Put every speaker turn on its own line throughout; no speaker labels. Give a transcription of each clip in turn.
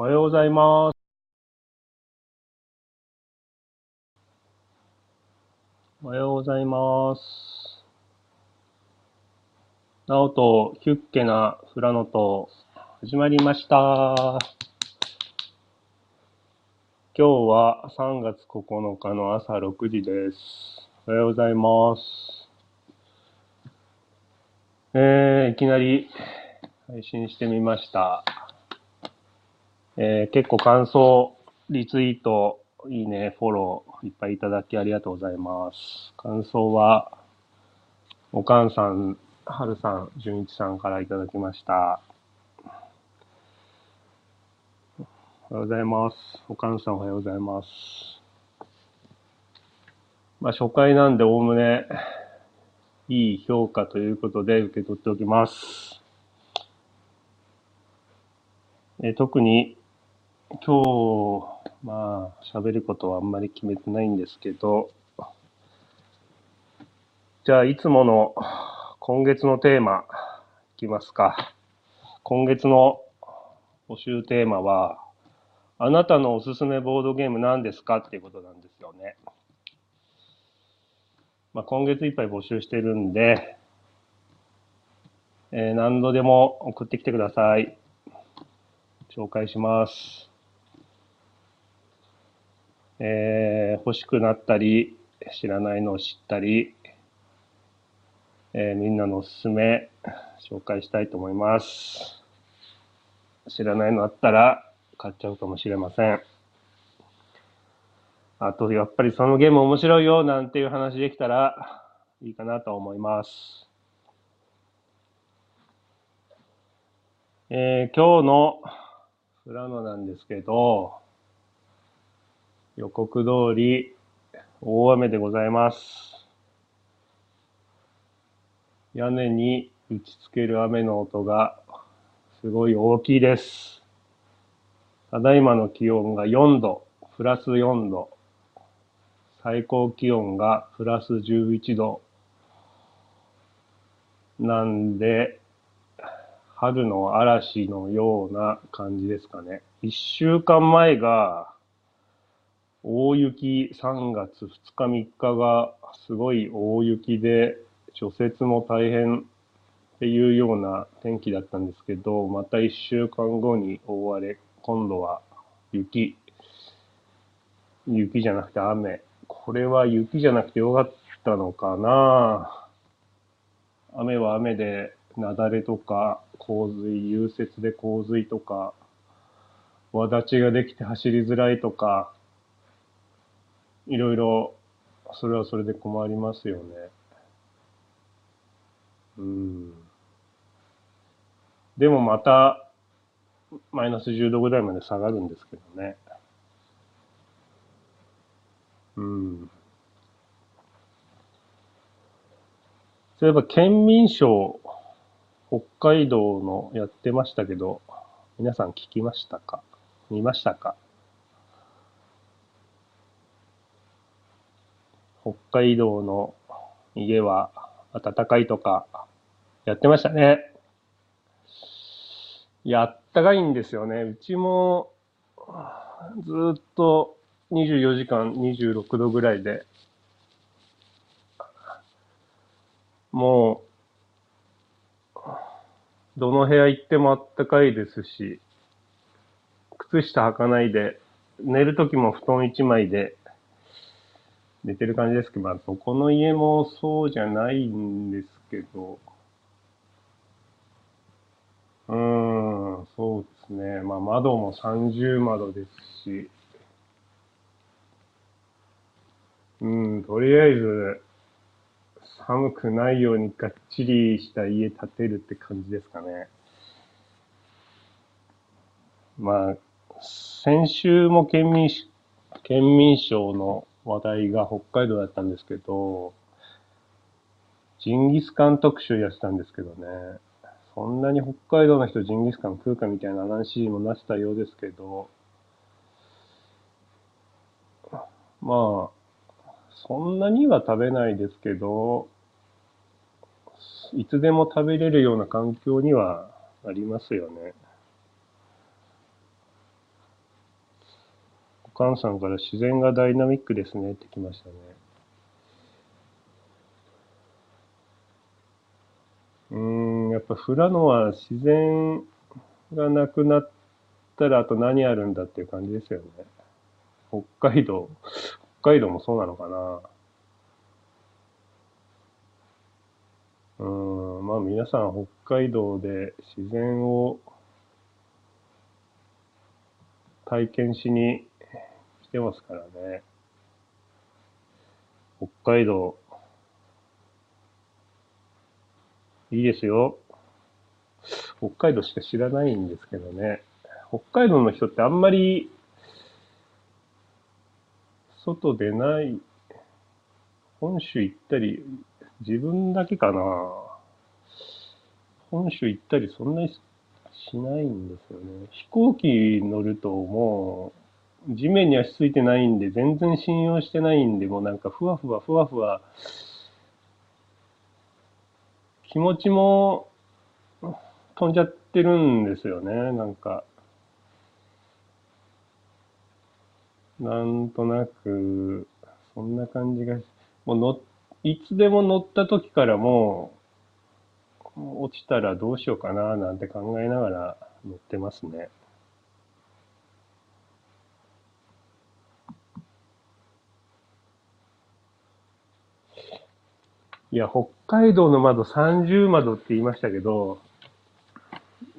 おはようございます。おはようございます。なおと、ヒュッケな富良野と、始まりました。今日は3月9日の朝6時です。おはようございます。えー、いきなり配信してみました。えー結構感想、リツイート、いいね、フォロー、いっぱいいただきありがとうございます。感想は、おかんさん、はるさん、じゅんいちさんからいただきました。おはようございます。おかんさんおはようございます。まあ、初回なんで、おおむね、いい評価ということで受け取っておきます。え特に今日、まあ、喋ることはあんまり決めてないんですけど、じゃあ、いつもの今月のテーマ、いきますか。今月の募集テーマは、あなたのおすすめボードゲーム何ですかっていうことなんですよね。まあ、今月いっぱい募集してるんで、えー何度でも送ってきてください。紹介します。えー欲しくなったり、知らないのを知ったり、えーみんなのおすすめ、紹介したいと思います。知らないのあったら、買っちゃうかもしれません。あと、やっぱりそのゲーム面白いよ、なんていう話できたら、いいかなと思います。えー今日の富良野なんですけど、予告通り大雨でございます。屋根に打ちつける雨の音がすごい大きいです。ただいまの気温が4度、プラス4度。最高気温がプラス11度。なんで、春の嵐のような感じですかね。一週間前が大雪、3月2日3日がすごい大雪で除雪も大変っていうような天気だったんですけど、また一週間後に大荒れ、今度は雪。雪じゃなくて雨。これは雪じゃなくてよかったのかな雨は雨で雪崩とか洪水、融雪で洪水とか、わだちができて走りづらいとか、いろいろ、それはそれで困りますよね。うん。でもまた、マイナス10度ぐらいまで下がるんですけどね。うん。そういえば、県民賞、北海道のやってましたけど、皆さん聞きましたか？見ましたか？北海道の家は暖かいとか、やってましたね。いや、あったかいんですよね。うちも、ずっと24時間26度ぐらいで、もう、どの部屋行ってもあったかいですし、靴下履かないで、寝るときも布団一枚で寝てる感じですけど、まあ、どこの家もそうじゃないんですけど、うーん、そうですね。まあ、窓も三重窓ですし、うん、とりあえず、寒くないようにがっちりした家建てるって感じですかね。まあ、先週も県民、県民賞の話題が北海道だったんですけど、ジンギスカン特集やってたんですけどね、そんなに北海道の人ジンギスカン食うかみたいな話もなってたようですけど、まあ、そんなには食べないですけど、いつでも食べれるような環境にはありますよね。かんさんから自然がダイナミックですねって来ましたね。うん、やっぱ富良野は自然がなくなったらあと何あるんだっていう感じですよね。北海道、北海道もそうなのかな。うん、まあ皆さん北海道で自然を体験しにてますからね。北海道、いいですよ。北海道しか知らないんですけどね。北海道の人ってあんまり外出ない、本州行ったり、自分だけかな。本州行ったりそんなにしないんですよね。飛行機乗るともう、地面に足ついてないんで、全然信用してないんで、もうなんかふわふわふわふわ、気持ちも飛んじゃってるんですよね、なんか。なんとなく、そんな感じがし、もう乗、いつでも乗った時からもう、落ちたらどうしようかななんて考えながら乗ってますね。いや、北海道の窓30窓って言いましたけど、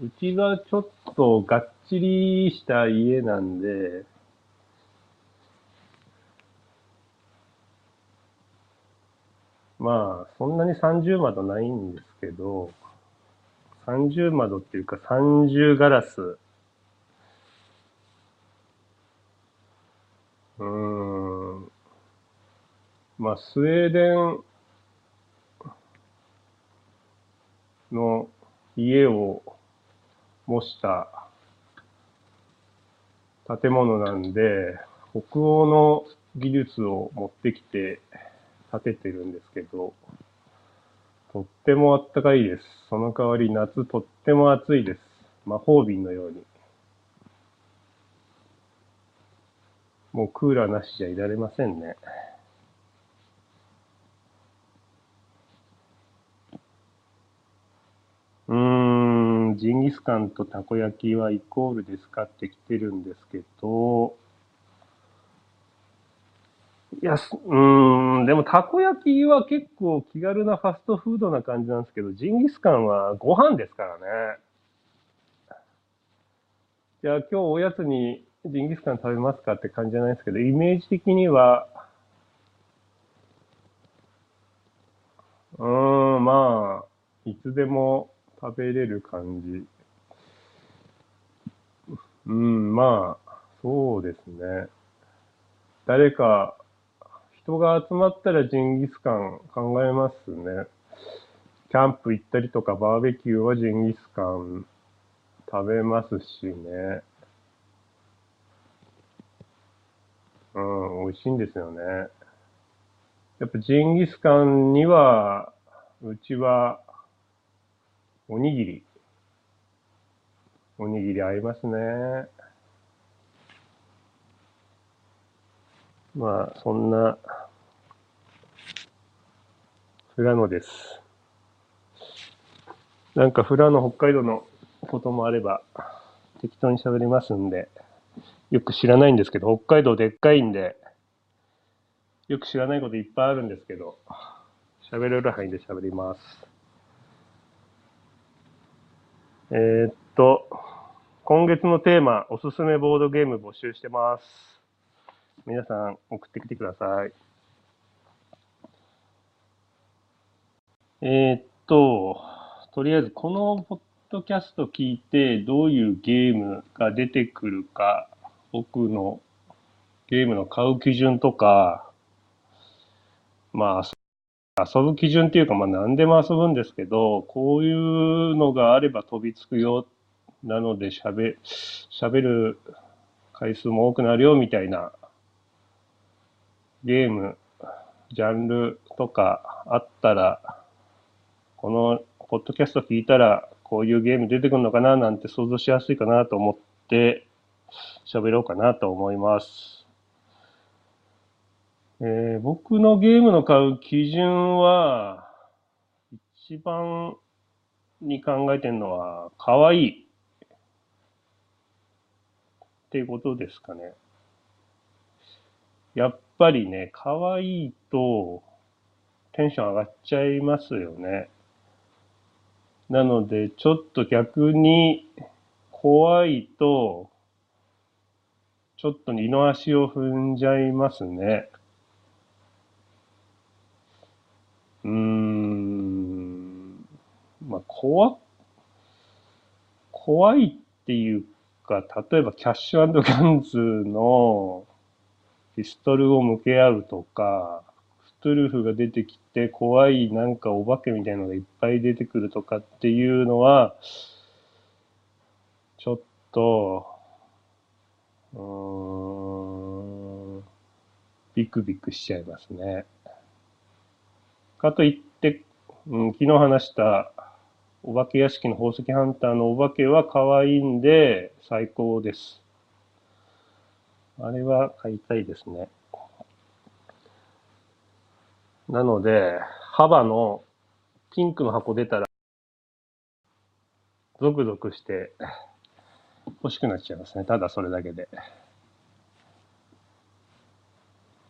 うちはちょっとがっちりした家なんで、まあ、そんなに30窓ないんですけど、30窓っていうか30ガラス。うーん。まあ、スウェーデンの家を模した建物なんで、北欧の技術を持ってきて建ててるんですけど、とってもあったかいです。その代わり夏とっても暑いです。魔法瓶のように。もうクーラーなしじゃいられませんね。うーん、ジンギスカンとたこ焼きはイコールですかって来てるんですけど、いや、うーん、でもたこ焼きは結構気軽なファストフードな感じなんですけど、ジンギスカンはご飯ですからね。いや、今日おやつにジンギスカン食べますかって感じじゃないですけど、イメージ的には、うーん、まあ、いつでも食べれる感じ。うん、まあ、そうですね。誰か人が集まったらジンギスカン考えますね。キャンプ行ったりとかバーベキューはジンギスカン食べますしね。うん、美味しいんですよね。やっぱジンギスカンには、うちは、おにぎり。おにぎり合いますね。まあ、そんな、富良野です。なんか富良野、北海道のこともあれば、適当に喋りますんで、よく知らないんですけど、北海道でっかいんで、よく知らないこといっぱいあるんですけど、喋れる範囲で喋ります。えー、っと、今月のテーマ、おすすめボードゲーム募集してます。皆さん送ってきてください。えー、っと、とりあえずこのポッドキャスト聞いてどういうゲームが出てくるか、僕のゲームの買う基準とか、まあ、遊ぶ基準っていうか、まあ何でも遊ぶんですけど、こういうのがあれば飛びつくよ、なので喋、喋る回数も多くなるよみたいなゲーム、ジャンルとかあったら、このポッドキャスト聞いたら、こういうゲーム出てくるのかななんて想像しやすいかなと思って、喋ろうかなと思います。えー僕のゲームの買う基準は、一番に考えてるのは、可愛いっていうことですかね。やっぱりね、可愛いとテンション上がっちゃいますよね。なので、ちょっと逆に怖いと、ちょっと二の足を踏んじゃいますね。うーん。まあ、怖、怖いっていうか、例えばキャッシュガンズのピストルを向け合うとか、クトゥルフが出てきて怖いなんかお化けみたいのがいっぱい出てくるとかっていうのは、ちょっと、うーん、ビクビクしちゃいますね。かといって、うん、昨日話したお化け屋敷の宝石ハンターのお化けは可愛いんで最高です。あれは買いたいですね。なので、 HABAのピンクの箱出たら、ゾクゾクして欲しくなっちゃいますね。ただそれだけで。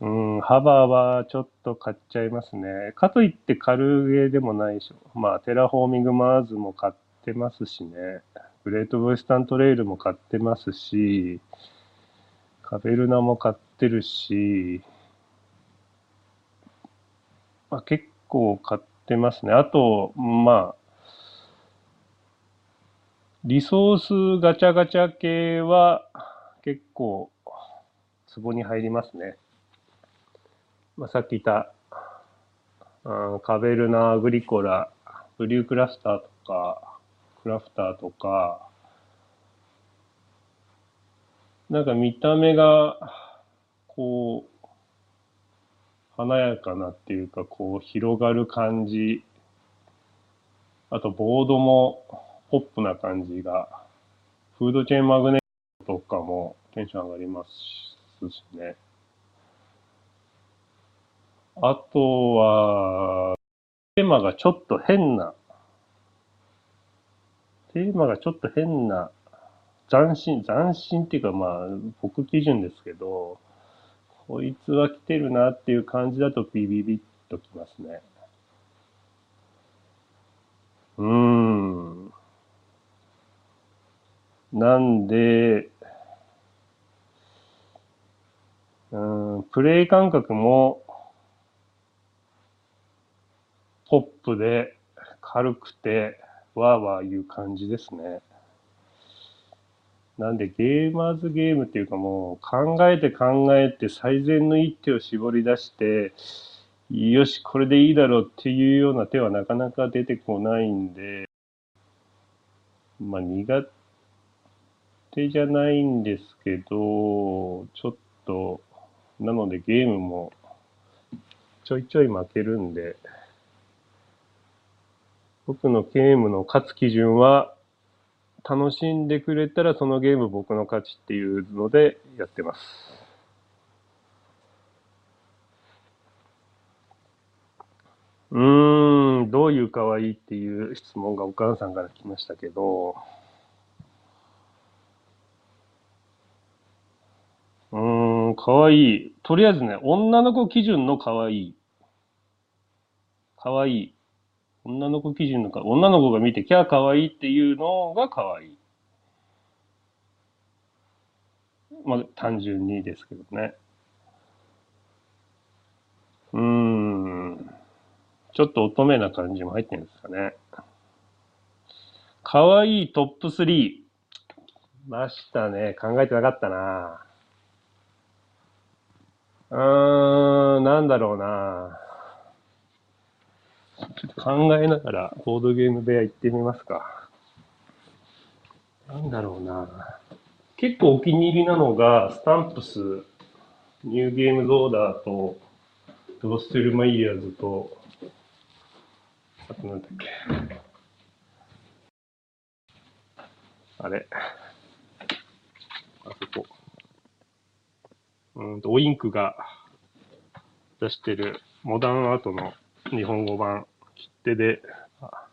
うん、 HABAはちょっと買っちゃいますね。かといって軽ゲーでもないでしょ。まあ、テラフォーミングマーズも買ってますしね。グレートウェスタントレイルも買ってますし、カベルナも買ってるし、まあ、結構買ってますね。あと、まあ、リソースガチャガチャ系は結構ツボに入りますね。まあ、さっき言った、うんカベルナ、アグリコラ、ブリュークラスターとか、クラフターとか、なんか見た目が、こう、華やかなっていうか、こう、広がる感じ。あと、ボードもポップな感じが。フードチェーンマグネットとかもテンション上がりますしね。あとは、テーマがちょっと変な、テーマがちょっと変な、斬新、斬新っていうかまあ、僕基準ですけど、こいつは来てるなっていう感じだとビビビッときますね。うーん。なんで、うん、プレイ感覚も、ポップで軽くて、わーわーいう感じですね。なんでゲーマーズゲームっていうかもう考えて考えて最善の一手を絞り出して、よし、これでいいだろうっていうような手はなかなか出てこないんで、まあ苦手じゃないんですけど、ちょっと、なのでゲームもちょいちょい負けるんで、僕のゲームの勝つ基準は、楽しんでくれたらそのゲーム僕の勝ちっていうのでやってます。うーん、どういう可愛いっていう質問がお母さんから来ましたけど、うーん、可愛い。とりあえずね、女の子基準の可愛い。可愛い。女の子基準のか、女の子が見て、キャー可愛いっていうのが可愛い。まあ、単純にですけどね。うーん。ちょっと乙女な感じも入ってるんですかね。可愛いトップ3。ましたね。考えてなかったな。うーん、なんだろうな。ちょっと考えながらボードゲーム部屋行ってみますか。なんだろうな。結構お気に入りなのが、スタンプス、ニューゲームズオーダーと、ドロステルマイヤーズと、あとなんだっけ。あれ。あそこ。うんと、オインクが出してるモダンアートの日本語版、手で、あ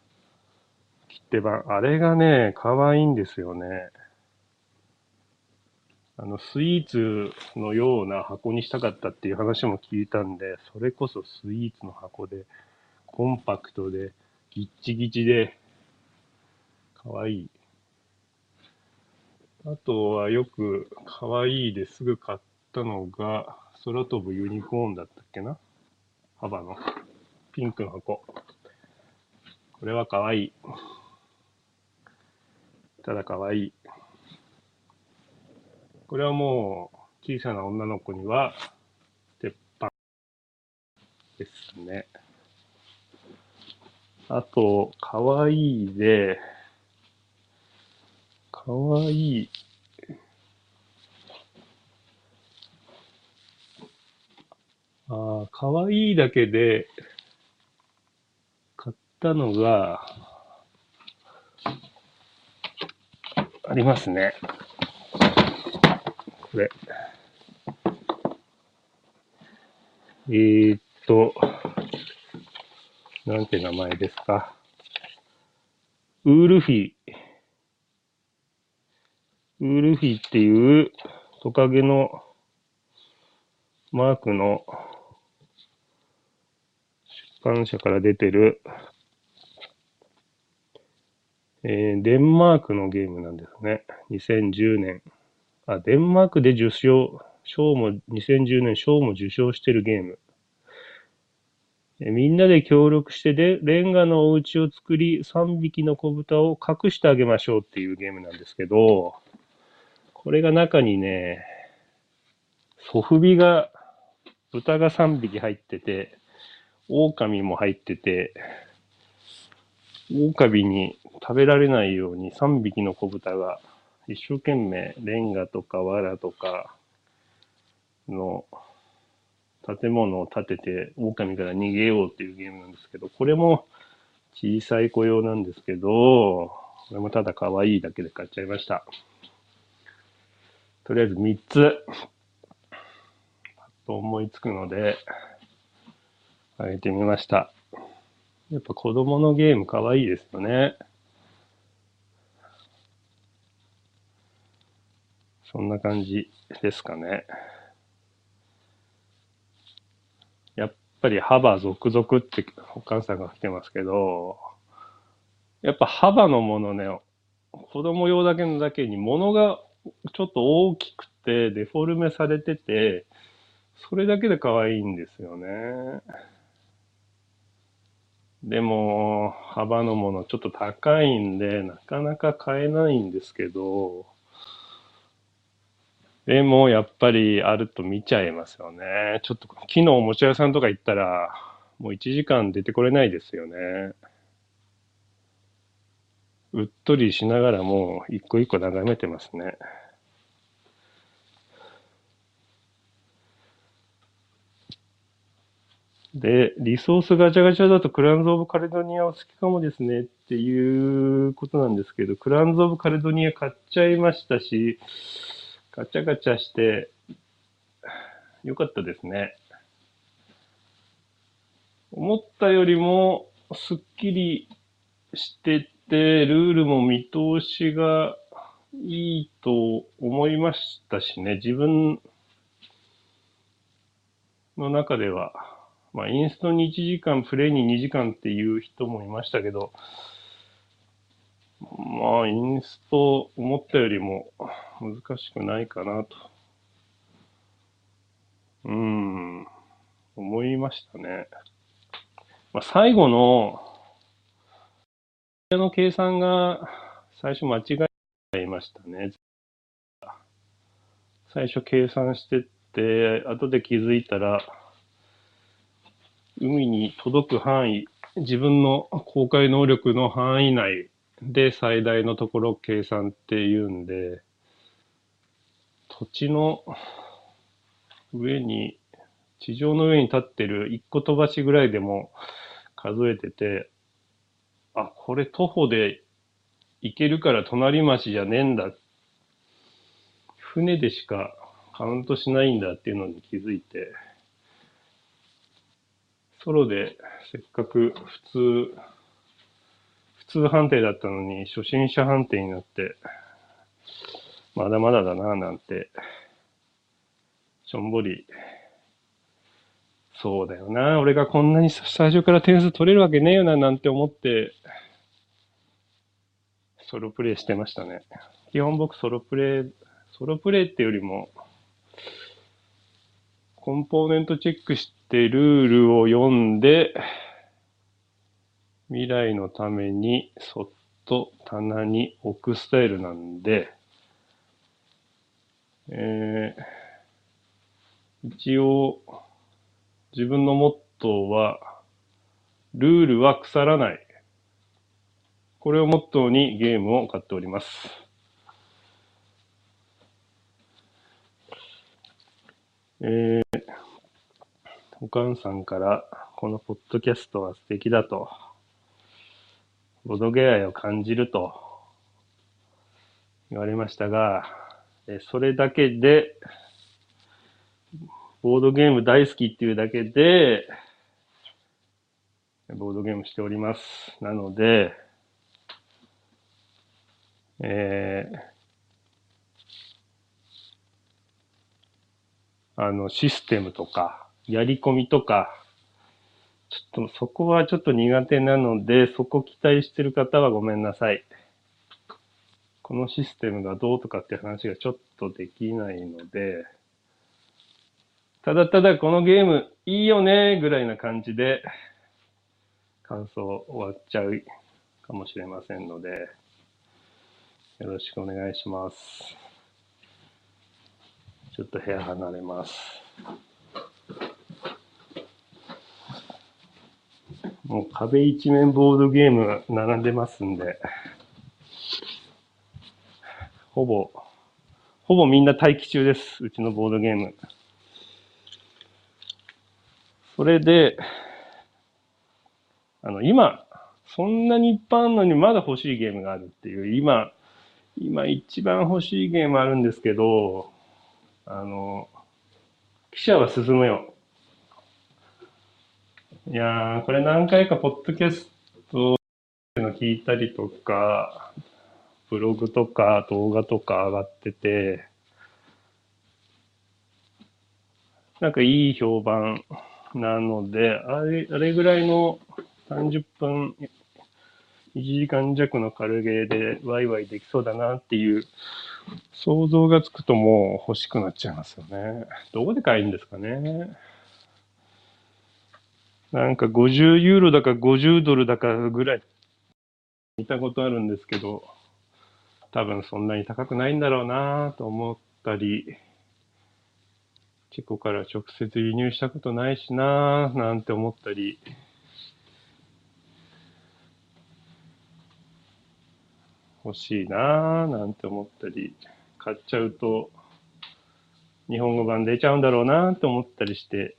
切手版、あれがね、可愛いんですよね。あの、スイーツのような箱にしたかったっていう話も聞いたんで、それこそスイーツの箱で、コンパクトで、ギッチギチで、かわい。あとはよくかわいいですぐ買ったのが、空飛ぶユニコーンだったっけな？幅のピンクの箱。これはかわいい。ただかわいい。これはもう小さな女の子には鉄板ですね。あと、かわいいで、かわいい。ああ、かわいいだけでったのがありますね。これ。えー、っと、なんて名前ですか？ウールフィ。ウールフィっていうトカゲのマークの出版社から出てる、えー、デンマークのゲームなんですね。2010年。あ、デンマークで受賞、賞も、2010年賞も受賞してるゲーム。えみんなで協力してで、レンガのお家を作り、3匹の子豚を隠してあげましょうっていうゲームなんですけど、これが中にね、ソフビが、豚が3匹入ってて、狼も入ってて、狼に食べられないように3匹の子豚が一生懸命レンガとか藁とかの建物を建てて狼から逃げようっていうゲームなんですけど、これも小さい子用なんですけど、これもただ可愛いだけで買っちゃいました。とりあえず3つ、パッと思いつくので、あげてみました。やっぱ子供のゲーム可愛いですよね。そんな感じですかね。やっぱり幅続々ってお母さんが来てますけど、やっぱ幅のものね、子供用だけのだけに物がちょっと大きくてデフォルメされてて、それだけで可愛いんですよね。でも、幅のものちょっと高いんで、なかなか買えないんですけど、でも、やっぱりあると見ちゃいますよね。ちょっと、昨日おもちゃ屋さんとか行ったら、もう1時間出てこれないですよね。うっとりしながらもう一個一個眺めてますね。で、リソースガチャガチャだとクランズ・オブ・カレドニアは好きかもですねっていうことなんですけど、クランズ・オブ・カレドニア買っちゃいましたし、ガチャガチャして、よかったですね。思ったよりも、すっきりしてて、ルールも見通しがいいと思いましたしね、自分の中では、まあ、インストに1時間、プレイに2時間っていう人もいましたけど、まあ、インスト思ったよりも難しくないかなと。うん、思いましたね。まあ、最後の、の計算が最初間違えちゃいましたね。最初計算してって、後で気づいたら、海に届く範囲、自分の公開能力の範囲内で最大のところ計算っていうんで、土地の上に、地上の上に立ってる一個飛ばしぐらいでも数えてて、あ、これ徒歩で行けるから隣町じゃねえんだ。船でしかカウントしないんだっていうのに気づいて、ソロでせっかく普通、普通判定だったのに初心者判定になって、まだまだだなぁなんて、しょんぼり、そうだよな俺がこんなに最初から点数取れるわけねえよななんて思って、ソロプレイしてましたね。基本僕ソロプレイ、ソロプレイってよりも、コンポーネントチェックしてルールを読んで、未来のためにそっと棚に置くスタイルなんで、えー、一応、自分のモットーは、ルールは腐らない。これをモットーにゲームを買っております。えー、おかんさんから、このポッドキャストは素敵だと、ボドゲ愛を感じると言われましたが、それだけで、ボードゲーム大好きっていうだけで、ボードゲームしております。なので、えー、あの、システムとか、やり込みとか、ちょっとそこはちょっと苦手なので、そこ期待してる方はごめんなさい。このシステムがどうとかって話がちょっとできないので、ただただこのゲームいいよねぐらいな感じで感想終わっちゃうかもしれませんので、よろしくお願いします。ちょっと部屋離れます。もう壁一面ボードゲーム並んでますんで、ほぼ、ほぼみんな待機中です。うちのボードゲーム。それで、あの、今、そんなにいっぱいあるのにまだ欲しいゲームがあるっていう、今、今一番欲しいゲームあるんですけど、あの、記者は進むよ。いやー、これ何回かポッドキャストの聞いたりとか、ブログとか動画とか上がってて、なんかいい評判なので、あれ、あれぐらいの30分、1時間弱の軽ゲーでワイワイできそうだなっていう想像がつくともう欲しくなっちゃいますよね。どこで買えるんですかね。なんか50ユーロだか50ドルだかぐらい。見たことあるんですけど、多分そんなに高くないんだろうなと思ったり、チェコから直接輸入したことないしななんて思ったり、欲しいなぁなんて思ったり、買っちゃうと日本語版出ちゃうんだろうなと思ったりして、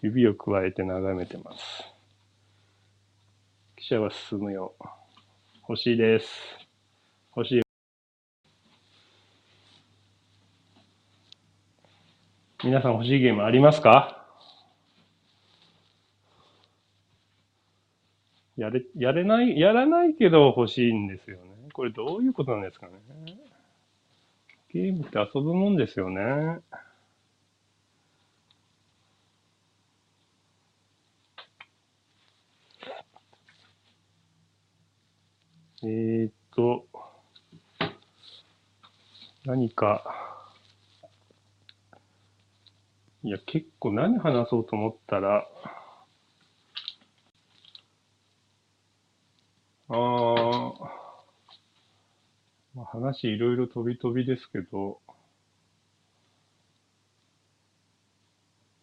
指をくわえて眺めてます。記者は進むよ。欲しいです。欲しい。皆さん欲しいゲームありますか？やれ、やれない、やらないけど欲しいんですよね。これどういうことなんですかね？ゲームって遊ぶもんですよね。えー、っと、何か、いや、結構何話そうと思ったら、ああ、まあ、話いろいろ飛び飛びですけど、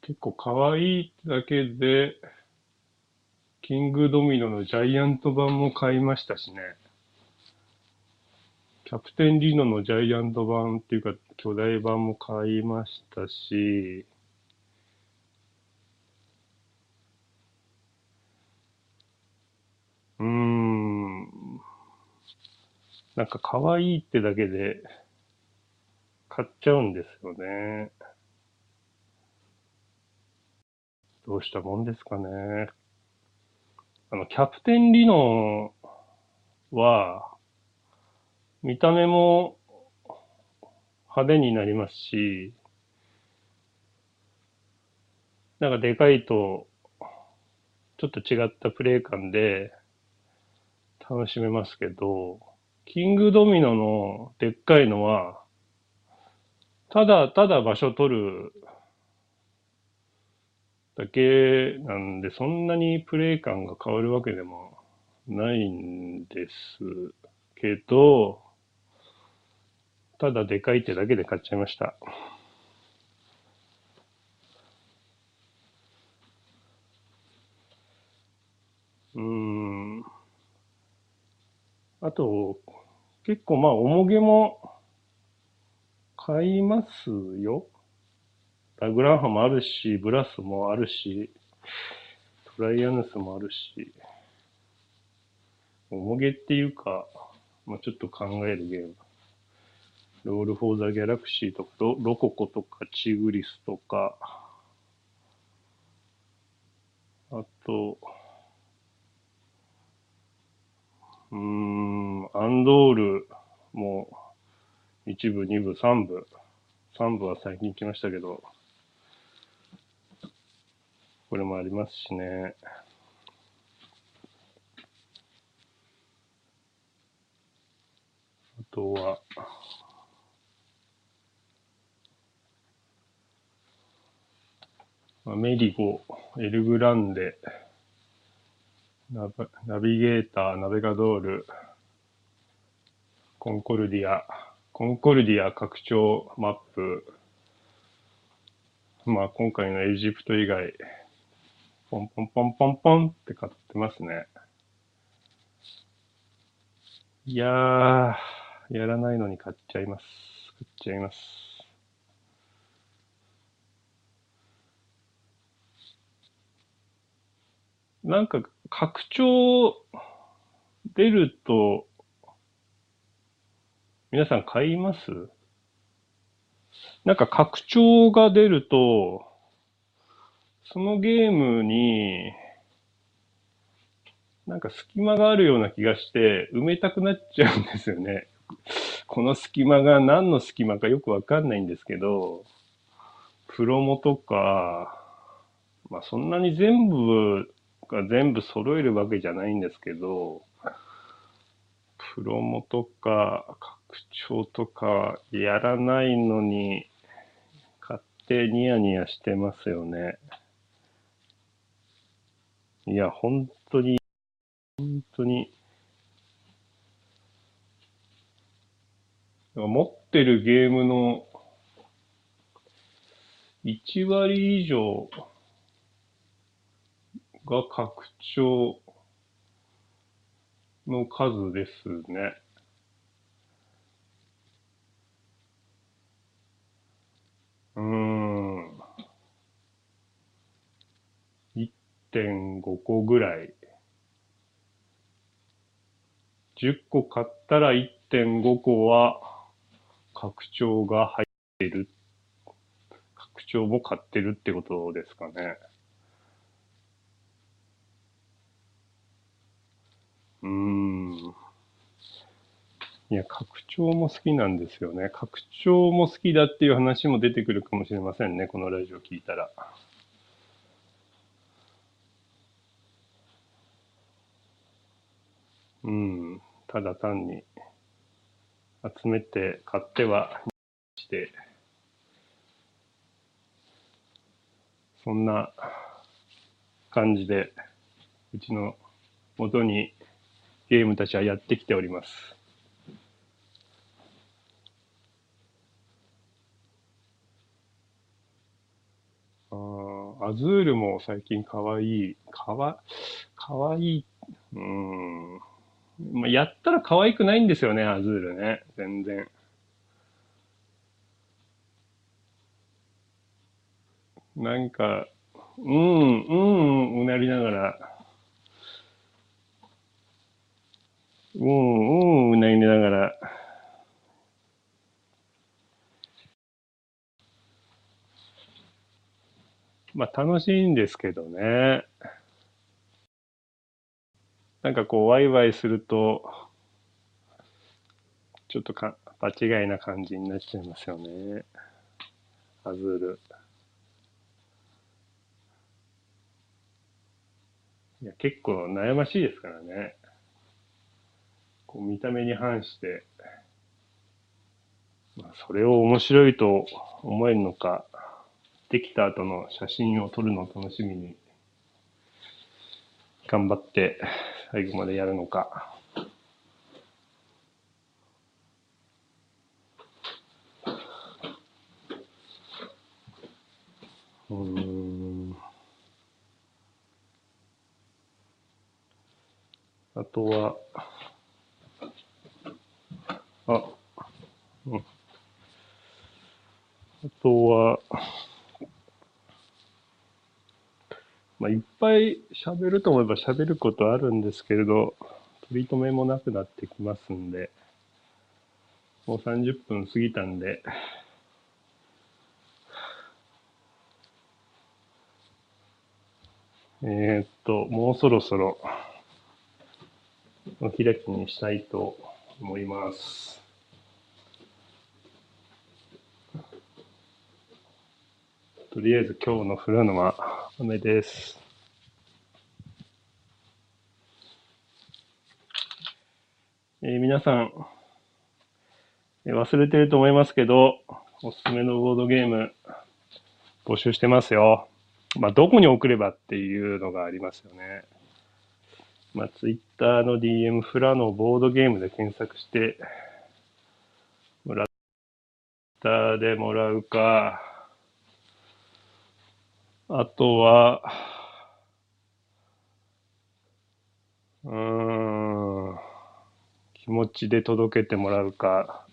結構可愛いだけで、キングドミノのジャイアント版も買いましたしね。キャプテンリノのジャイアント版っていうか巨大版も買いましたし、うーん。なんか可愛いってだけで買っちゃうんですよね。どうしたもんですかね。あの、キャプテンリノは、見た目も派手になりますし、なんかでかいと、ちょっと違ったプレイ感で楽しめますけど、キングドミノのでっかいのは、ただただ場所取るだけなんで、そんなにプレイ感が変わるわけでもないんですけど、ただでかいってだけで買っちゃいました。うん。あと、結構まあ、重げも買いますよ。ラグランハもあるし、ブラスもあるし、トライアヌスもあるし、重げっていうか、まあ、ちょっと考えるゲーム。ロール・フォー・ザ・ギャラクシーとかロ、ロココとか、チグリスとか、あと、うん、アンドールも、一部、二部、三部。三部は最近来ましたけど、これもありますしね。あとは、メリゴ、エルグランデ、ナビゲーター、ナベガドール、コンコルディア、コンコルディア拡張マップ、まあ今回のエジプト以外、ポンポンポンポンポンって買ってますね。いやー、やらないのに買っちゃいます。買っちゃいます。なんか、拡張出ると、皆さん買います？なんか拡張が出ると、そのゲームに、なんか隙間があるような気がして、埋めたくなっちゃうんですよね。この隙間が何の隙間かよくわかんないんですけど、プロモとか、まあそんなに全部が全部揃えるわけじゃないんですけど、プロモとか拡張とかやらないのに買ってニヤニヤしてますよね。いや、本当に、本当に、持ってるゲームの1割以上が拡張の数ですね。うーん。1.5個ぐらい。10個買ったら1.5個は拡張が入ってる。拡張も買ってるってことですかね。うん。いや、拡張も好きなんですよね。拡張も好きだっていう話も出てくるかもしれませんね。このラジオ聞いたら。うん。ただ単に集めて買ってはして、そんな感じで、うちの元にゲームたちはやってきております。あアズールも最近かわいい。かわ、かわいい。うん。まあ、やったら可愛くないんですよね、アズールね。全然。なんか、うん、うん、うなりながら、うん、うん、うなりながら、まあ楽しいんですけどね。なんかこう、ワイワイすると、ちょっとか、場違いな感じになっちゃいますよね。アズール。いや、結構悩ましいですからね。こう見た目に反して、まあ、それを面白いと思えるのか、できた後の写真を撮るのを楽しみに頑張って最後までやるのか。うん。あとは、あ、うん。あとは、まあ、いっぱい喋ると思えば喋ることあるんですけれど、取り留めもなくなってきますんで、もう30分過ぎたんで、えー、っと、もうそろそろお開きにしたいと思います。とりあえず今日の降るのは雨です。えー、皆さん、え忘れてると思いますけど、おすすめのボードゲーム募集してますよ。まあ、どこに送ればっていうのがありますよね。まあ、ツイッターの DM フラのボードゲームで検索して、もらったでもらうか、あとは、うーん、気持ちで届けてもらうか、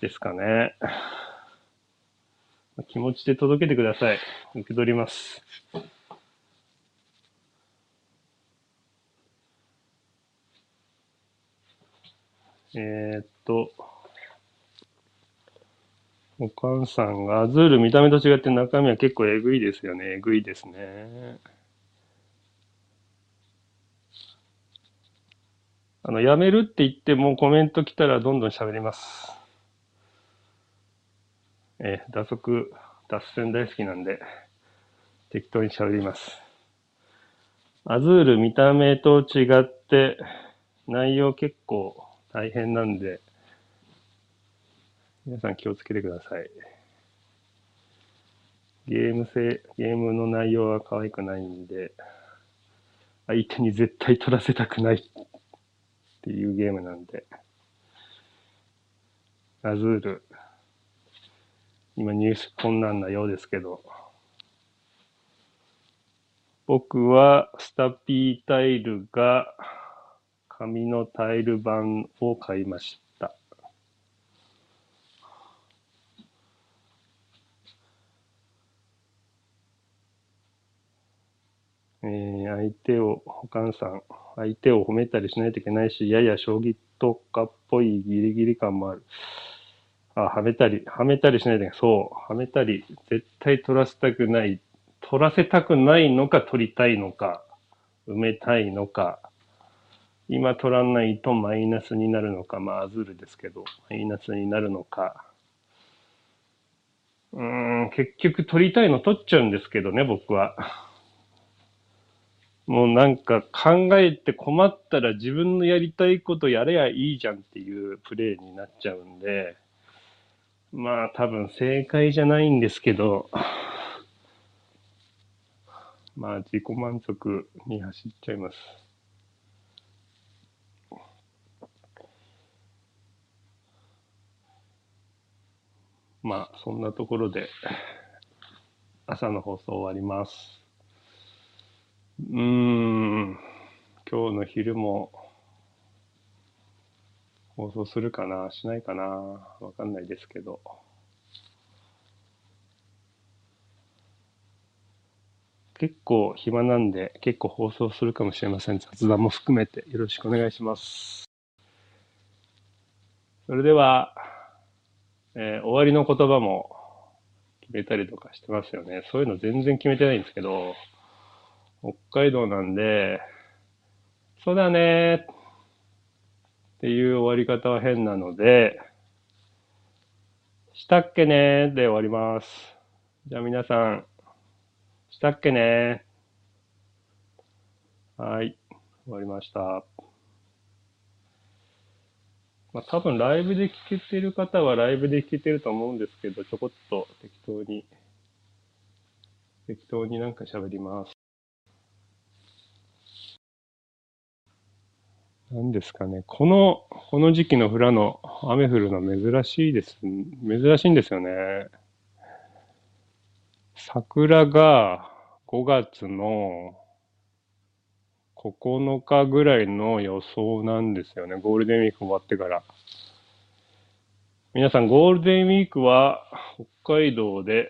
ですかね。気持ちで届けてください。受け取ります。えー、っと、お母さんが、アズール見た目と違って中身は結構えぐいですよね。えぐいですね。あの、やめるって言ってもコメント来たらどんどん喋ります。えー、打足、脱線大好きなんで、適当に喋ります。アズール見た目と違って、内容結構大変なんで、皆さん気をつけてください。ゲーム性、ゲームの内容は可愛くないんで、相手に絶対取らせたくないっていうゲームなんで。アズール、今入手困難なようですけど、僕はスタピータイルが紙のタイル版を買いました。えー、相手を、お母さん、相手を褒めたりしないといけないし、やや将棋とかっぽいギリギリ感もある。あ、はめたり、はめたりしないといけない。そう、はめたり、絶対取らせたくない。取らせたくないのか、取りたいのか、埋めたいのか、今取らないとマイナスになるのか、まあ、アズールですけど、マイナスになるのか。うん、結局取りたいの取っちゃうんですけどね、僕は。もうなんか考えて困ったら自分のやりたいことやれやいいじゃんっていうプレイになっちゃうんで、まあ多分正解じゃないんですけど、まあ自己満足に走っちゃいます。まあそんなところで朝の放送終わります。うーん、今日の昼も放送するかな、しないかな、わかんないですけど。結構暇なんで、結構放送するかもしれません。雑談も含めてよろしくお願いします。それでは、えー、終わりの言葉も聞めたりとかしてますよね。そういうの全然決めてないんですけど、北海道なんで、そうだねーっていう終わり方は変なので、したっけねーで終わります。じゃあ皆さん、したっけねーはい、終わりました。まあ多分ライブで聞けてる方はライブで聞けてると思うんですけど、ちょこっと適当に、適当になんか喋ります。何ですかね。この、この時期の富良野、雨降るの珍しいです。珍しいんですよね。桜が5月の9日ぐらいの予想なんですよね。ゴールデンウィーク終わってから。皆さん、ゴールデンウィークは北海道で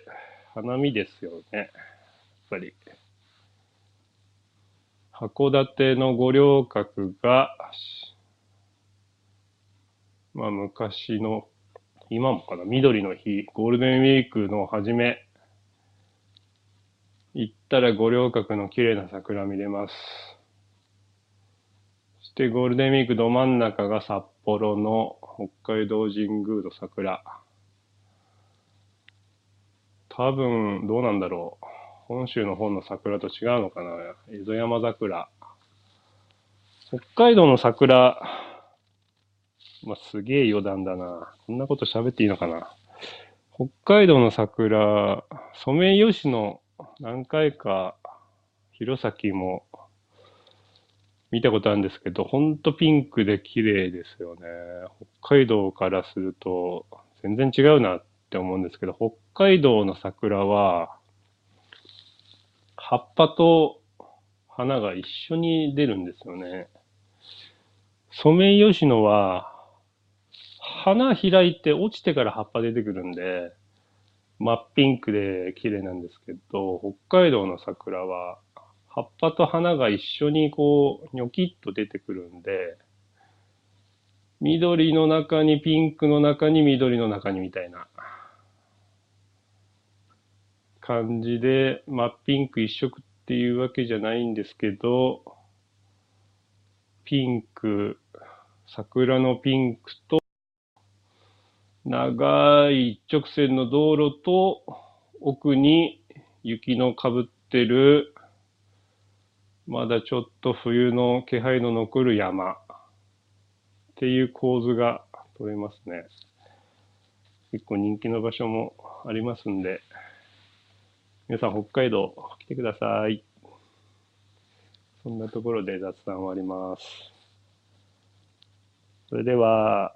花見ですよね。やっぱり。函館の五稜郭が、まあ昔の、今もかな、緑の日、ゴールデンウィークの初め、行ったら五稜郭の綺麗な桜見れます。そしてゴールデンウィークど真ん中が札幌の北海道神宮の桜。多分、どうなんだろう。本州の方の桜と違うのかな江戸山桜。北海道の桜、まあ、すげえ余談だな。こんなこと喋っていいのかな。北海道の桜、ソメイヨシノ何回か弘前も見たことあるんですけど、ほんとピンクで綺麗ですよね。北海道からすると全然違うなって思うんですけど、北海道の桜は葉っぱと花が一緒に出るんですよね。ソメイヨシノは、花開いて落ちてから葉っぱ出てくるんで、真っピンクで綺麗なんですけど、北海道の桜は、葉っぱと花が一緒にこう、ニョキッと出てくるんで、緑の中にピンクの中に緑の中にみたいな感じで、真っピンク一色っていうわけじゃないんですけど、ピンク、桜のピンクと、長い一直線の道路と、奥に雪のかぶってる、まだちょっと冬の気配の残る山っていう構図が取れますね。結構人気の場所もありますんで、皆さん北海道来てください。そんなところで雑談終わります。それでは、